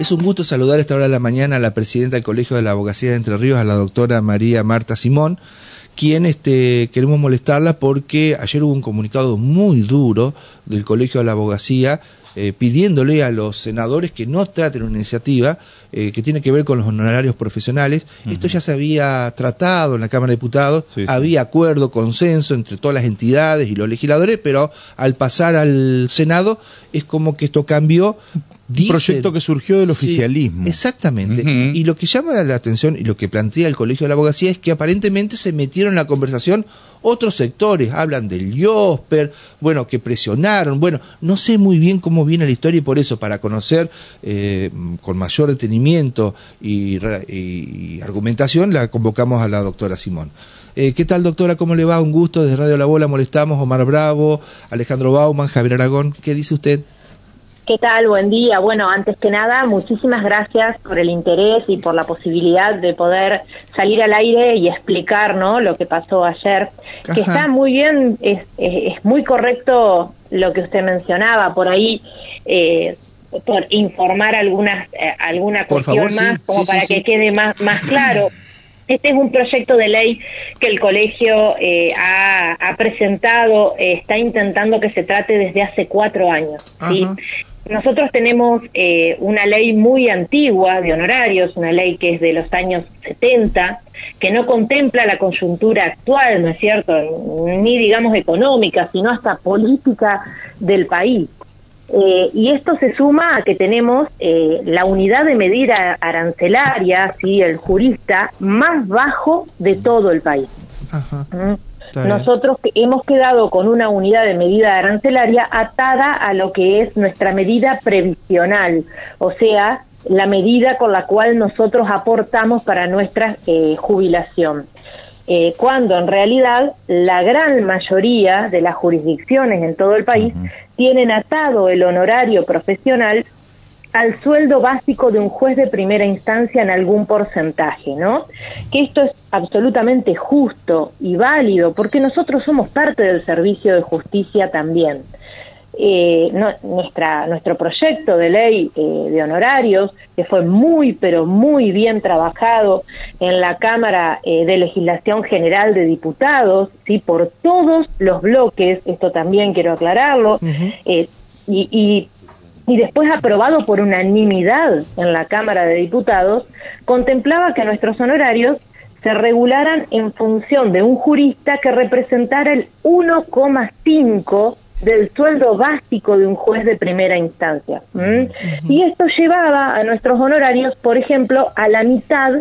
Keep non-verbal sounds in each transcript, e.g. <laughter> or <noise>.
Es un gusto saludar a esta hora de la mañana a la presidenta del Colegio de la Abogacía de Entre Ríos, a la doctora María Marta Simón, quien este, queremos molestarla porque ayer hubo un comunicado muy duro del Colegio de la Abogacía eh, pidiéndole a los senadores que no traten una iniciativa eh, que tiene que ver con los honorarios profesionales. Esto ya se había tratado en la Cámara de Diputados, había acuerdo, consenso entre todas las entidades y los legisladores, pero al pasar al Senado es como que esto cambió un proyecto que surgió del oficialismo. exactamente. Y lo que llama la atención y lo que plantea el Colegio de la Abogacía es que aparentemente se metieron en la conversación otros sectores. Hablan del IOSPER, bueno, que presionaron. Bueno, no sé muy bien cómo viene la historia y por eso, para conocer eh, con mayor detenimiento y, argumentación, la convocamos a la doctora Simón. Eh, ¿Qué tal, doctora? ¿Cómo le va? Un gusto. Desde Radio La Bola molestamos. Omar Bravo, Alejandro Bauman, Javier Aragón. ¿Qué dice usted? ¿Qué tal? Buen día. Bueno, antes que nada, muchísimas gracias por el interés y por la posibilidad de poder salir al aire y explicar ¿no? lo que pasó ayer. Que está muy bien, es, es, muy correcto lo que usted mencionaba. Por ahí, eh, por informar algunas, eh, alguna cuestión más, como para que quede más, más claro. Este es un proyecto de ley que el colegio eh, ha, ha, presentado, está intentando que se trate desde hace cuatro años. ¿sí? Nosotros tenemos eh, una ley muy antigua de honorarios, una ley que es de los años 70, que no contempla la coyuntura actual, ¿no es cierto? Ni digamos económica, sino hasta política del país. Eh, y esto se suma a que tenemos eh, la unidad de medida arancelaria, ¿sí? el jurista, más bajo de todo el país. Ajá. ¿Mm? Nosotros hemos quedado con una unidad de medida arancelaria atada a lo que es nuestra medida previsional, o sea, la medida con la cual nosotros aportamos para nuestra eh, jubilación. Eh, cuando en realidad la gran mayoría de las jurisdicciones en todo el país tienen atado el honorario profesional al sueldo básico de un juez de primera instancia en algún porcentaje, ¿no? Que esto es absolutamente justo y válido porque nosotros somos parte del servicio de justicia también. Eh, nuestra, nuestro proyecto de ley eh, de honorarios, que fue muy, pero muy bien trabajado en la Cámara eh, de Legislación General de Diputados, ¿sí? por todos los bloques, esto también quiero aclararlo, y, y y después aprobado por unanimidad en la Cámara de Diputados, contemplaba que nuestros honorarios se regularan en función de un jurista que representara el 1,5 del sueldo básico de un juez de primera instancia. Y esto llevaba a nuestros honorarios, por ejemplo, a la mitad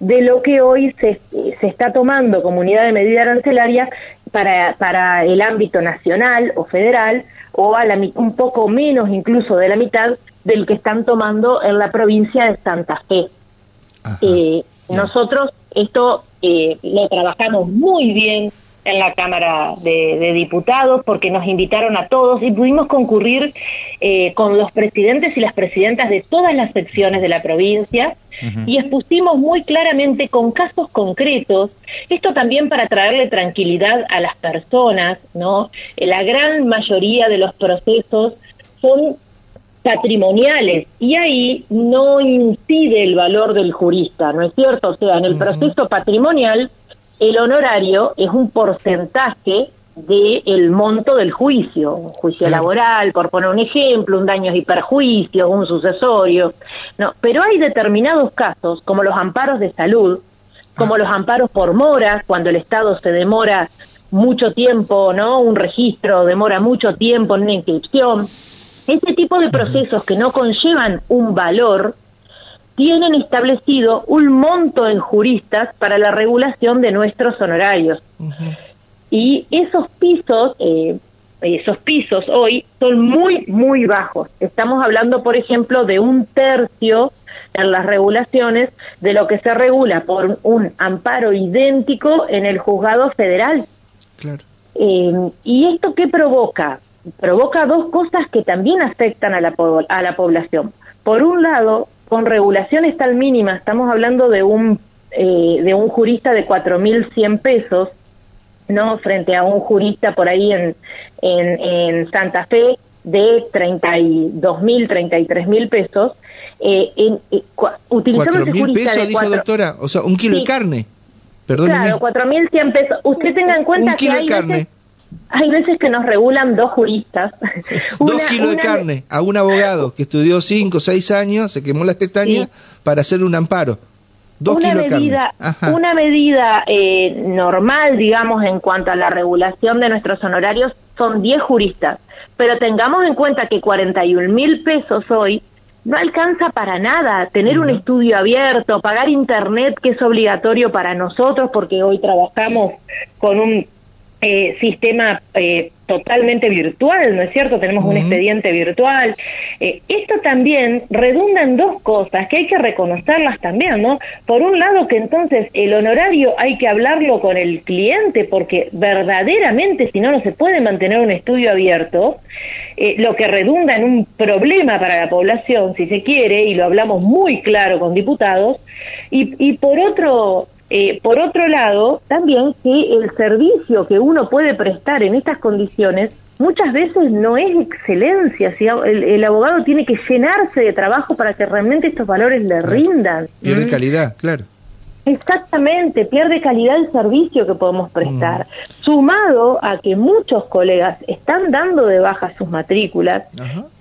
de lo que hoy se, se está tomando como unidad de medida arancelaria para, para el ámbito nacional o federal, o a la, un poco menos incluso de la mitad del que están tomando en la provincia de Santa Fe. Eh, nosotros esto eh, lo trabajamos muy bien en la Cámara de, Diputados porque nos invitaron a todos y pudimos concurrir eh, con los presidentes y las presidentas de todas las secciones de la provincia y expusimos muy claramente con casos concretos, esto también para traerle tranquilidad a las personas, ¿no? La gran mayoría de los procesos son patrimoniales y ahí no incide el valor del jurista, ¿no es cierto? O sea, en el proceso patrimonial el honorario es un porcentaje del monto del juicio, un juicio laboral, por poner un ejemplo, un daño y perjuicio, un sucesorio. No, pero hay determinados casos, como los amparos de salud, como ah. los amparos por mora, cuando el Estado se demora mucho tiempo, ¿no? Un registro demora mucho tiempo en una inscripción. Ese tipo de procesos que no conllevan un valor, tienen establecido un monto en juristas para la regulación de nuestros honorarios. Y esos pisos, eh, esos pisos hoy son muy, muy bajos. Estamos hablando, por ejemplo, de un tercio en las regulaciones de lo que se regula por un amparo idéntico en el juzgado federal. Claro. Eh, ¿Y esto qué provoca? Provoca dos cosas que también afectan a la, a la población. Por un lado, con regulaciones tal mínima, estamos hablando de un, eh, de un jurista de 4.100 pesos, ¿no? Frente a un jurista por ahí en, en, Santa Fe de 32 mil, 33 mil pesos, eh, en, eh, utilizamos mil pesos, dijo doctora? O sea, un kilo de carne. Perdóneme. Claro, 4.100 pesos. Usted tenga en cuenta un kilo que hay de carne. Veces, hay veces que nos regulan dos juristas. <laughs> dos kilos de carne a un abogado que estudió 5 o 6 años, se quemó las pestañas para hacer un amparo. Dos una kilos medida, de carne. Una medida eh, normal, digamos, en cuanto a la regulación de nuestros honorarios son 10 juristas. Pero tengamos en cuenta que 41 mil pesos hoy no alcanza para nada tener un estudio abierto, pagar internet que es obligatorio para nosotros porque hoy trabajamos con un eh, sistema eh, totalmente virtual, ¿no es cierto? Tenemos un expediente virtual. Eh, esto también redunda en dos cosas que hay que reconocerlas también, ¿no? Por un lado que entonces el honorario hay que hablarlo con el cliente porque verdaderamente si no no se puede mantener un estudio abierto, lo que redunda en un problema para la población, si se quiere, y lo hablamos muy claro con diputados, y, y por otro eh, por otro lado, también que el servicio que uno puede prestar en estas condiciones muchas veces no es excelencia, si el, el, abogado tiene que llenarse de trabajo para que realmente estos valores le rindan. Pierde calidad, claro. Exactamente, pierde calidad el servicio que podemos prestar, sumado a que muchos colegas están dando de baja sus matrículas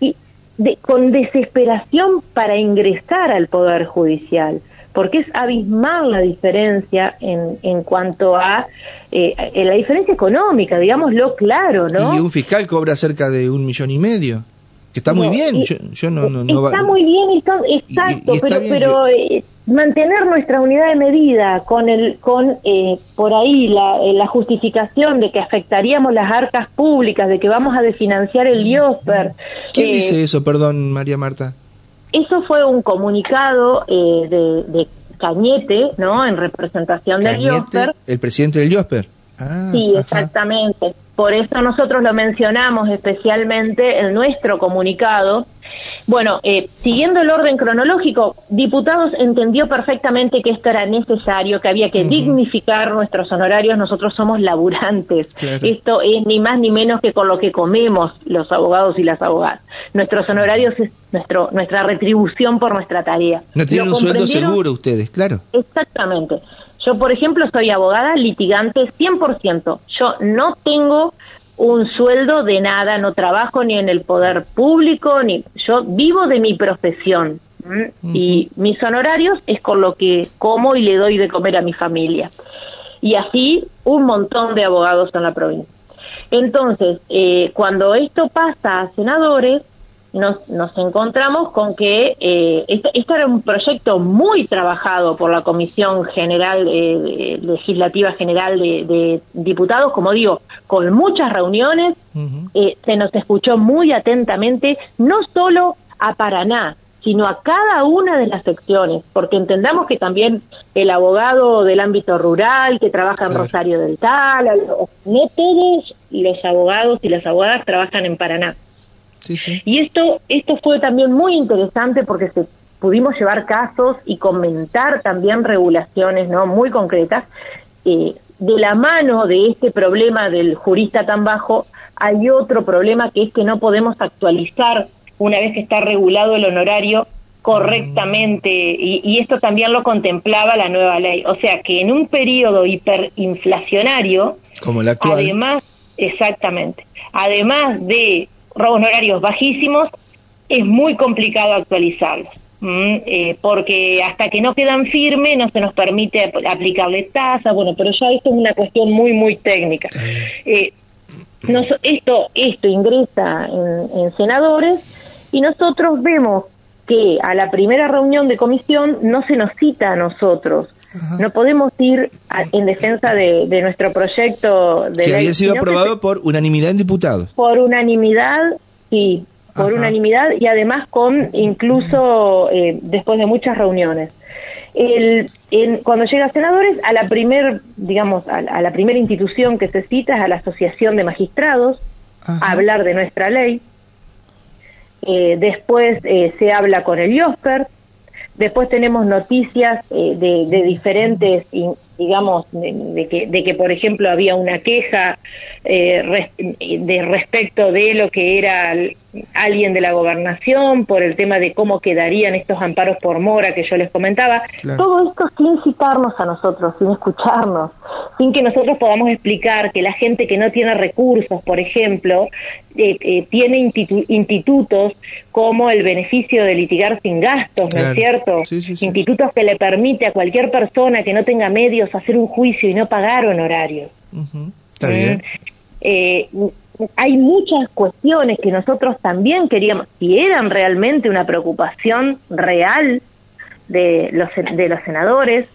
y de, con desesperación para ingresar al Poder Judicial porque es abismal la diferencia en, en cuanto a eh, la diferencia económica, digámoslo claro, ¿no? Y un fiscal cobra cerca de un millón y medio, que está muy bien. Y, yo, yo, no, no, no Está muy bien, está, exacto, y, y está pero, bien pero eh, mantener nuestra unidad de medida con el con eh, por ahí la, la, justificación de que afectaríamos las arcas públicas, de que vamos a desfinanciar el IOSPER. ¿Quién dice eso, perdón, María Marta? Eso fue un comunicado eh, de, de, Cañete, ¿no? En representación Cañete, del IOSPER. El presidente del IOSPER. Ah, sí, ajá. exactamente. Por eso nosotros lo mencionamos especialmente en nuestro comunicado. Bueno, eh, siguiendo el orden cronológico, diputados entendió perfectamente que esto era necesario, que había que uh -huh. dignificar nuestros honorarios. Nosotros somos laburantes. Claro. Esto es ni más ni menos que con lo que comemos los abogados y las abogadas. Nuestros honorarios es nuestro, nuestra retribución por nuestra tarea. No tienen un sueldo seguro ustedes, claro. Exactamente. Yo, por ejemplo, soy abogada litigante 100%. Yo no tengo un sueldo de nada, no trabajo ni en el poder público, ni yo vivo de mi profesión. Uh -huh. Y mis honorarios es con lo que como y le doy de comer a mi familia. Y así un montón de abogados en la provincia. Entonces, eh, cuando esto pasa a senadores, nos, nos encontramos con que eh, esto, esto, era un proyecto muy trabajado por la Comisión General eh, Legislativa General de, de, Diputados, como digo, con muchas reuniones, uh -huh. eh, se nos escuchó muy atentamente, no solo a Paraná, sino a cada una de las secciones, porque entendamos que también el abogado del ámbito rural, que trabaja en claro. Rosario del Tal, no todos los abogados y las abogadas trabajan en Paraná. Sí, sí. Y esto, esto fue también muy interesante porque se pudimos llevar casos y comentar también regulaciones no muy concretas. Eh, de la mano de este problema del jurista tan bajo, hay otro problema que es que no podemos actualizar una vez que está regulado el honorario correctamente y, y, esto también lo contemplaba la nueva ley. O sea que en un periodo hiperinflacionario, como el actual, además, exactamente, además de honorarios bajísimos, es muy complicado actualizarlos. Eh, porque hasta que no quedan firmes no se nos permite aplicarle tasas, bueno, pero ya esto es una cuestión muy, muy técnica. Eh, nos, esto, esto ingresa en, en senadores y nosotros vemos que a la primera reunión de comisión no se nos cita a nosotros. Ajá. No podemos ir a, en defensa de, de, nuestro proyecto de que ley, había sido aprobado por unanimidad en diputados. Por unanimidad, sí, por Ajá. unanimidad y además con incluso eh, después de muchas reuniones. El, en, cuando llega a senadores, a la primer, digamos, a, a, la primera institución que se cita es a la Asociación de Magistrados, a hablar de nuestra ley. Eh, después eh, se habla con el IOSPER, Después tenemos noticias eh, de, diferentes, digamos, de, que, de que, por ejemplo, había una queja eh, de respecto de lo que era alguien de la gobernación por el tema de cómo quedarían estos amparos por mora que yo les comentaba. Todo esto sin citarnos a nosotros, sin escucharnos, sin que nosotros podamos explicar que la gente que no tiene recursos, por ejemplo, eh, eh, tiene institutos como el beneficio de litigar sin gastos, ¿no es cierto? Institutos que le permite a cualquier persona que no tenga medios hacer un juicio y no pagar honorarios. Está bien. Eh, hay muchas cuestiones que nosotros también queríamos, si eran realmente una preocupación real de los, de los senadores,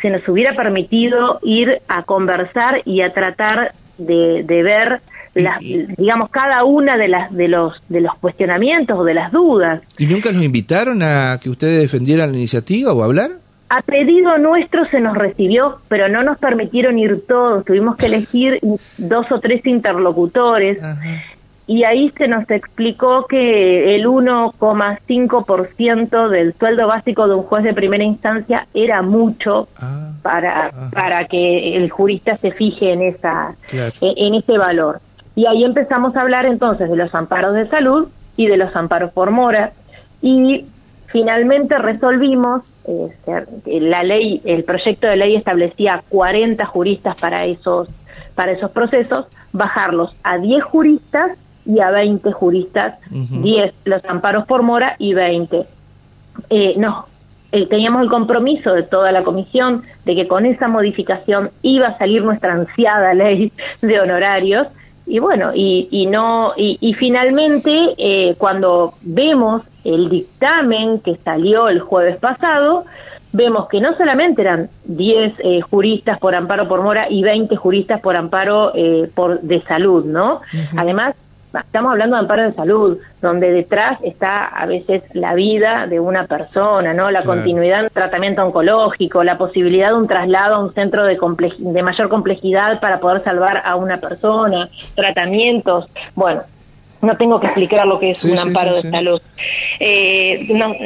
se nos hubiera permitido ir a conversar y a tratar de, ver las, digamos cada una de las de los de los cuestionamientos o de las dudas. ¿Y nunca nos invitaron a que ustedes defendieran la iniciativa o a hablar? A pedido nuestro se nos recibió, pero no nos permitieron ir todos, tuvimos que elegir dos o tres interlocutores. Y ahí se nos explicó que el 1,5% del sueldo básico de un juez de primera instancia era mucho ah. para, para que el jurista se fije en, esa, en ese valor. Y ahí empezamos a hablar entonces de los amparos de salud y de los amparos por mora. Y Finalmente resolvimos, eh, la ley, el proyecto de ley establecía 40 juristas para esos, para esos procesos, bajarlos a 10 juristas y a 20 juristas, 10 los amparos por mora y 20. Eh, no, eh, teníamos el compromiso de toda la comisión de que con esa modificación iba a salir nuestra ansiada ley de honorarios y bueno y, y no y, y finalmente eh, cuando vemos el dictamen que salió el jueves pasado vemos que no solamente eran 10 eh, juristas por amparo por mora y 20 juristas por amparo eh, por de salud no además estamos hablando de amparo de salud, donde detrás está a veces la vida de una persona, ¿no? La continuidad del tratamiento oncológico, la posibilidad de un traslado a un centro de, de mayor complejidad para poder salvar a una persona, tratamientos, bueno, no tengo que explicar lo que es un amparo de salud. Eh, nos,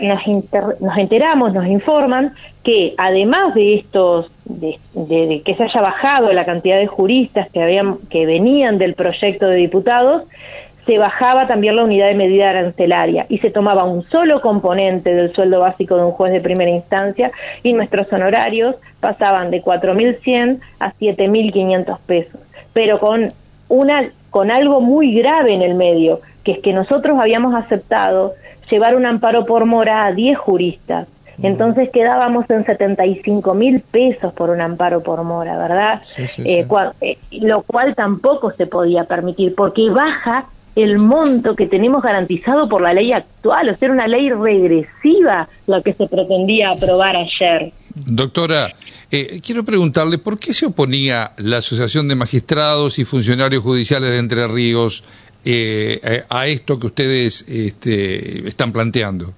nos, nos enteramos, nos informan que además de estos, de, que se haya bajado la cantidad de juristas que, habían, que venían del proyecto de diputados, se bajaba también la unidad de medida arancelaria y se tomaba un solo componente del sueldo básico de un juez de primera instancia y nuestros honorarios pasaban de 4.100 a 7.500 pesos, pero con una con algo muy grave en el medio, que es que nosotros habíamos aceptado llevar un amparo por mora a 10 juristas. Entonces quedábamos en 75 mil pesos por un amparo por mora, ¿verdad? Eh, eh, lo cual tampoco se podía permitir, porque baja el monto que tenemos garantizado por la ley actual, o sea, era una ley regresiva la que se pretendía aprobar ayer. Doctora, eh, quiero preguntarle, ¿por qué se oponía la Asociación de Magistrados y Funcionarios Judiciales de Entre Ríos eh, a esto que ustedes este, están planteando?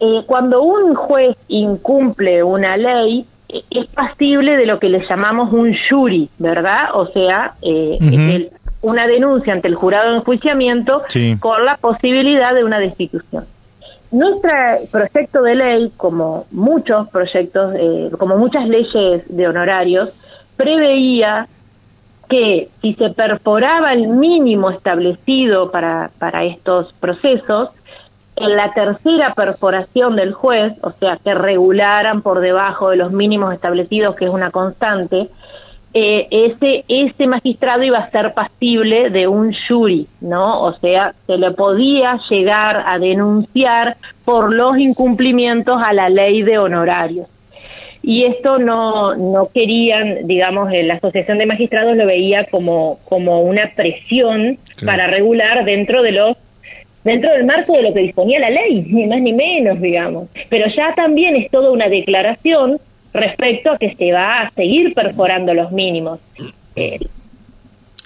Eh, cuando un juez incumple una ley, es pasible de lo que le llamamos un jury, ¿verdad? O sea, una denuncia ante el jurado de enjuiciamiento con la posibilidad de una destitución. Nuestro proyecto de ley, como muchos proyectos, eh, como muchas leyes de honorarios, preveía que si se perforaba el mínimo establecido para, para estos procesos, en la tercera perforación del juez, o sea, que regularan por debajo de los mínimos establecidos, que es una constante, eh, ese, ese magistrado iba a ser pasible de un jury, ¿no? O sea, se le podía llegar a denunciar por los incumplimientos a la ley de honorarios. Y esto no, no querían, digamos, la Asociación de Magistrados lo veía como, como una presión para regular dentro de los dentro del marco de lo que disponía la ley, ni más ni menos, digamos. Pero ya también es toda una declaración respecto a que se va a seguir perforando los mínimos. Eh,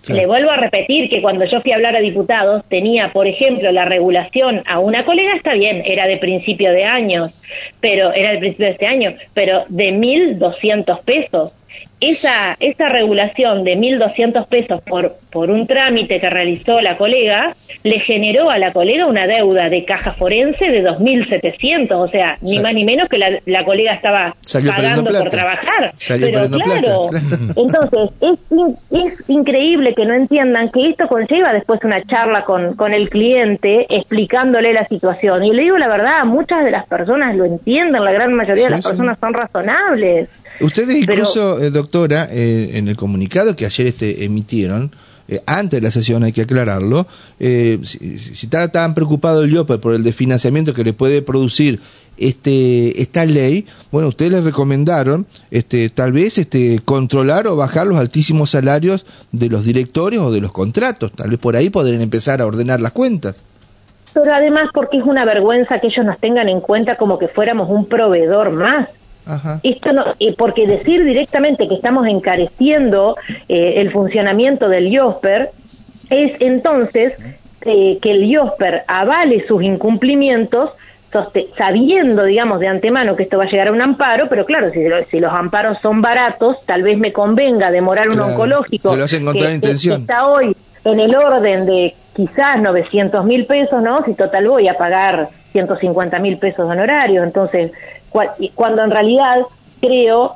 le vuelvo a repetir que cuando yo fui a hablar a diputados tenía, por ejemplo, la regulación a una colega, está bien, era de principio de años, pero era de principio de este año, pero de 1.200 pesos. Esa, esa regulación de 1.200 pesos por, por un trámite que realizó la colega le generó a la colega una deuda de caja forense de 2.700, o sea, ni más ni menos que la, la colega estaba pagando por trabajar. Pero claro, <laughs> entonces es, es increíble que no entiendan que esto conlleva después una charla con, con el cliente explicándole la situación. Y le digo la verdad, muchas de las personas lo entienden, la gran mayoría de las personas son razonables. Ustedes incluso, eh, doctora, eh, en el comunicado que ayer este, emitieron, eh, antes de la sesión hay que aclararlo, si, está tan preocupado el IOPE por el desfinanciamiento que le puede producir este esta ley, bueno, ustedes le recomendaron este tal vez este controlar o bajar los altísimos salarios de los directores o de los contratos, tal vez por ahí podrían empezar a ordenar las cuentas. Pero además porque es una vergüenza que ellos nos tengan en cuenta como que fuéramos un proveedor más. Esto no, eh, porque decir directamente que estamos encareciendo eh, el funcionamiento del IOSPER es entonces eh, que el IOSPER avale sus incumplimientos sabiendo, digamos, de antemano que esto va a llegar a un amparo, pero claro, si, si los amparos son baratos, tal vez me convenga demorar un oncológico que, que, está hoy en el orden de quizás 900 mil pesos, ¿no? Si total voy a pagar 150 mil pesos de honorario, entonces cuando en realidad creo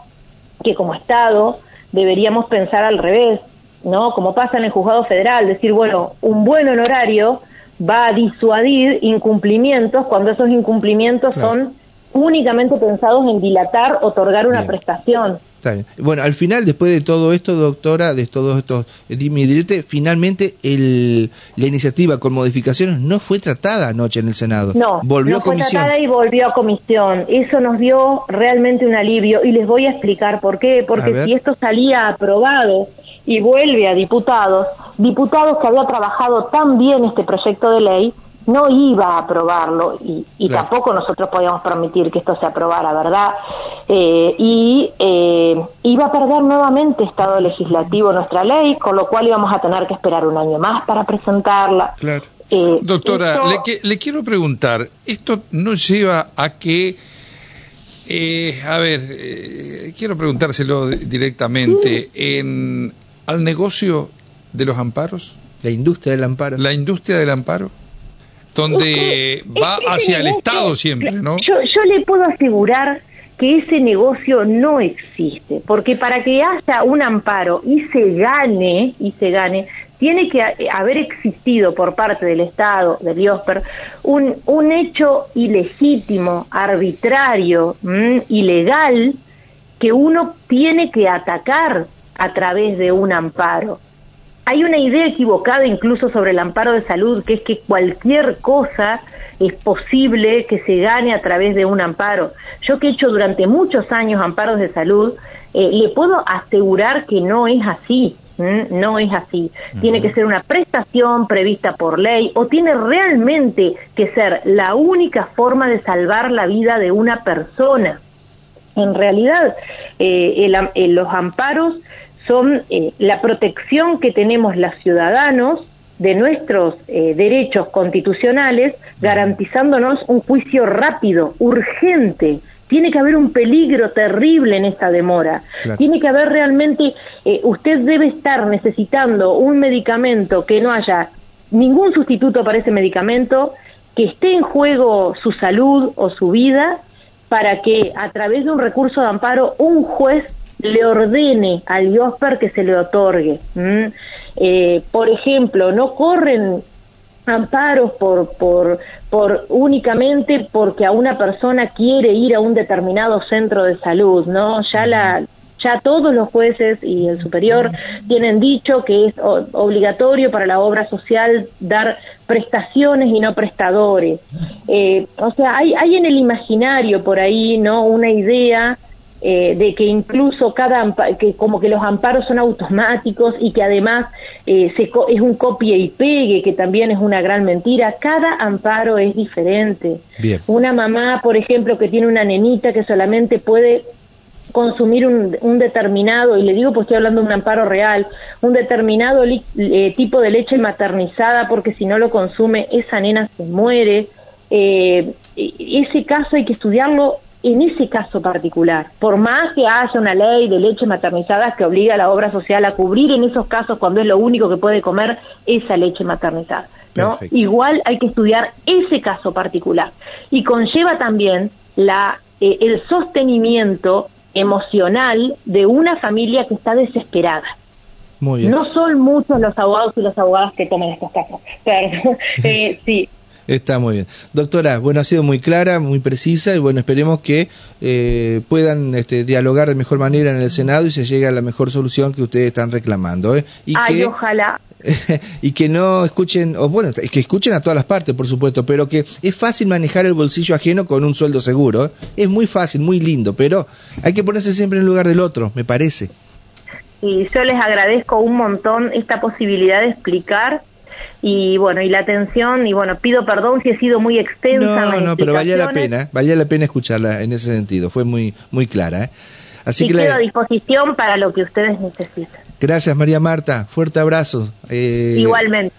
que como Estado deberíamos pensar al revés, ¿no? Como pasa en el juzgado federal, decir, bueno, un buen honorario va a disuadir incumplimientos cuando esos incumplimientos son únicamente pensados en dilatar, otorgar una prestación. Bueno, al final, después de todo esto, doctora, de todos estos dimidirte, finalmente el, la iniciativa con modificaciones no fue tratada anoche en el Senado. No, volvió a comisión. fue tratada y volvió a comisión. Eso nos dio realmente un alivio y les voy a explicar por qué. Porque si esto salía aprobado y vuelve a diputados, diputados que había trabajado tan bien este proyecto de ley, no iba a aprobarlo y, y tampoco nosotros podíamos permitir que esto se aprobara, ¿verdad? Eh, y eh, iba a perder nuevamente Estado legislativo nuestra ley, con lo cual íbamos a tener que esperar un año más para presentarla. Claro. Eh, Doctora, le, le, quiero preguntar, ¿esto no lleva a que... a ver, quiero preguntárselo directamente, en, ¿al negocio de los amparos? La industria del amparo. La industria del amparo donde va hacia el Estado siempre, ¿no? Yo, yo le puedo asegurar que ese negocio no existe, porque para que haya un amparo y se gane, y se gane, tiene que haber existido por parte del Estado, del IOSPER, un, un hecho ilegítimo, arbitrario, ilegal, que uno tiene que atacar a través de un amparo hay una idea equivocada incluso sobre el amparo de salud, que es que cualquier cosa es posible que se gane a través de un amparo. Yo que he hecho durante muchos años amparos de salud, eh, le puedo asegurar que no es así. No es así. Tiene que ser una prestación prevista por ley o tiene realmente que ser la única forma de salvar la vida de una persona. En realidad, eh, los amparos son eh, la protección que tenemos los ciudadanos de nuestros eh, derechos constitucionales, garantizándonos un juicio rápido, urgente. Tiene que haber un peligro terrible en esta demora. Tiene que haber realmente, eh, usted debe estar necesitando un medicamento que no haya ningún sustituto para ese medicamento, que esté en juego su salud o su vida, para que a través de un recurso de amparo un juez le ordene al IOSPER que se le otorgue. Eh, por ejemplo, no corren amparos por, por, por únicamente porque a una persona quiere ir a un determinado centro de salud, ¿no? Ya la ya todos los jueces y el superior tienen dicho que es obligatorio para la obra social dar prestaciones y no prestadores. Eh, o sea, hay, hay en el imaginario por ahí, ¿no? Una idea eh, de que incluso cada que como que los amparos son automáticos y que además eh, se es un copia y pegue que también es una gran mentira. Cada amparo es diferente. Una mamá por ejemplo que tiene una nenita que solamente puede consumir un, un, determinado, y le digo pues estoy hablando de un amparo real, un determinado eh, tipo de leche maternizada porque si no lo consume esa nena se muere. ese caso hay que estudiarlo en ese caso particular, por más que haya una ley de leche maternizada que obliga a la obra social a cubrir en esos casos cuando es lo único que puede comer esa leche maternizada, ¿no? Igual hay que estudiar ese caso particular y conlleva también la eh, el sostenimiento emocional de una familia que está desesperada. Muy bien. No son muchos los abogados y las abogadas que toman estos casos. <laughs> Pero, eh, sí, Está muy bien. Doctora, bueno, ha sido muy clara, muy precisa y bueno, esperemos que eh, puedan este, dialogar de mejor manera en el Senado y se llegue a la mejor solución que ustedes están reclamando. ¿eh? Y Ay, ojalá. <laughs> y que no escuchen, o bueno, que escuchen a todas las partes, por supuesto, pero que es fácil manejar el bolsillo ajeno con un sueldo seguro. ¿eh? Es muy fácil, muy lindo, pero hay que ponerse siempre en lugar del otro, me parece. Y yo les agradezco un montón esta posibilidad de explicar y bueno, y la atención, y bueno, pido perdón si he sido muy extensa. No, no, pero valía la pena, valía la pena escucharla en ese sentido, fue muy, muy clara. ¿eh? Así que quedo a disposición para lo que ustedes necesitan. Gracias María Marta, fuerte abrazo. Eh, Igualmente.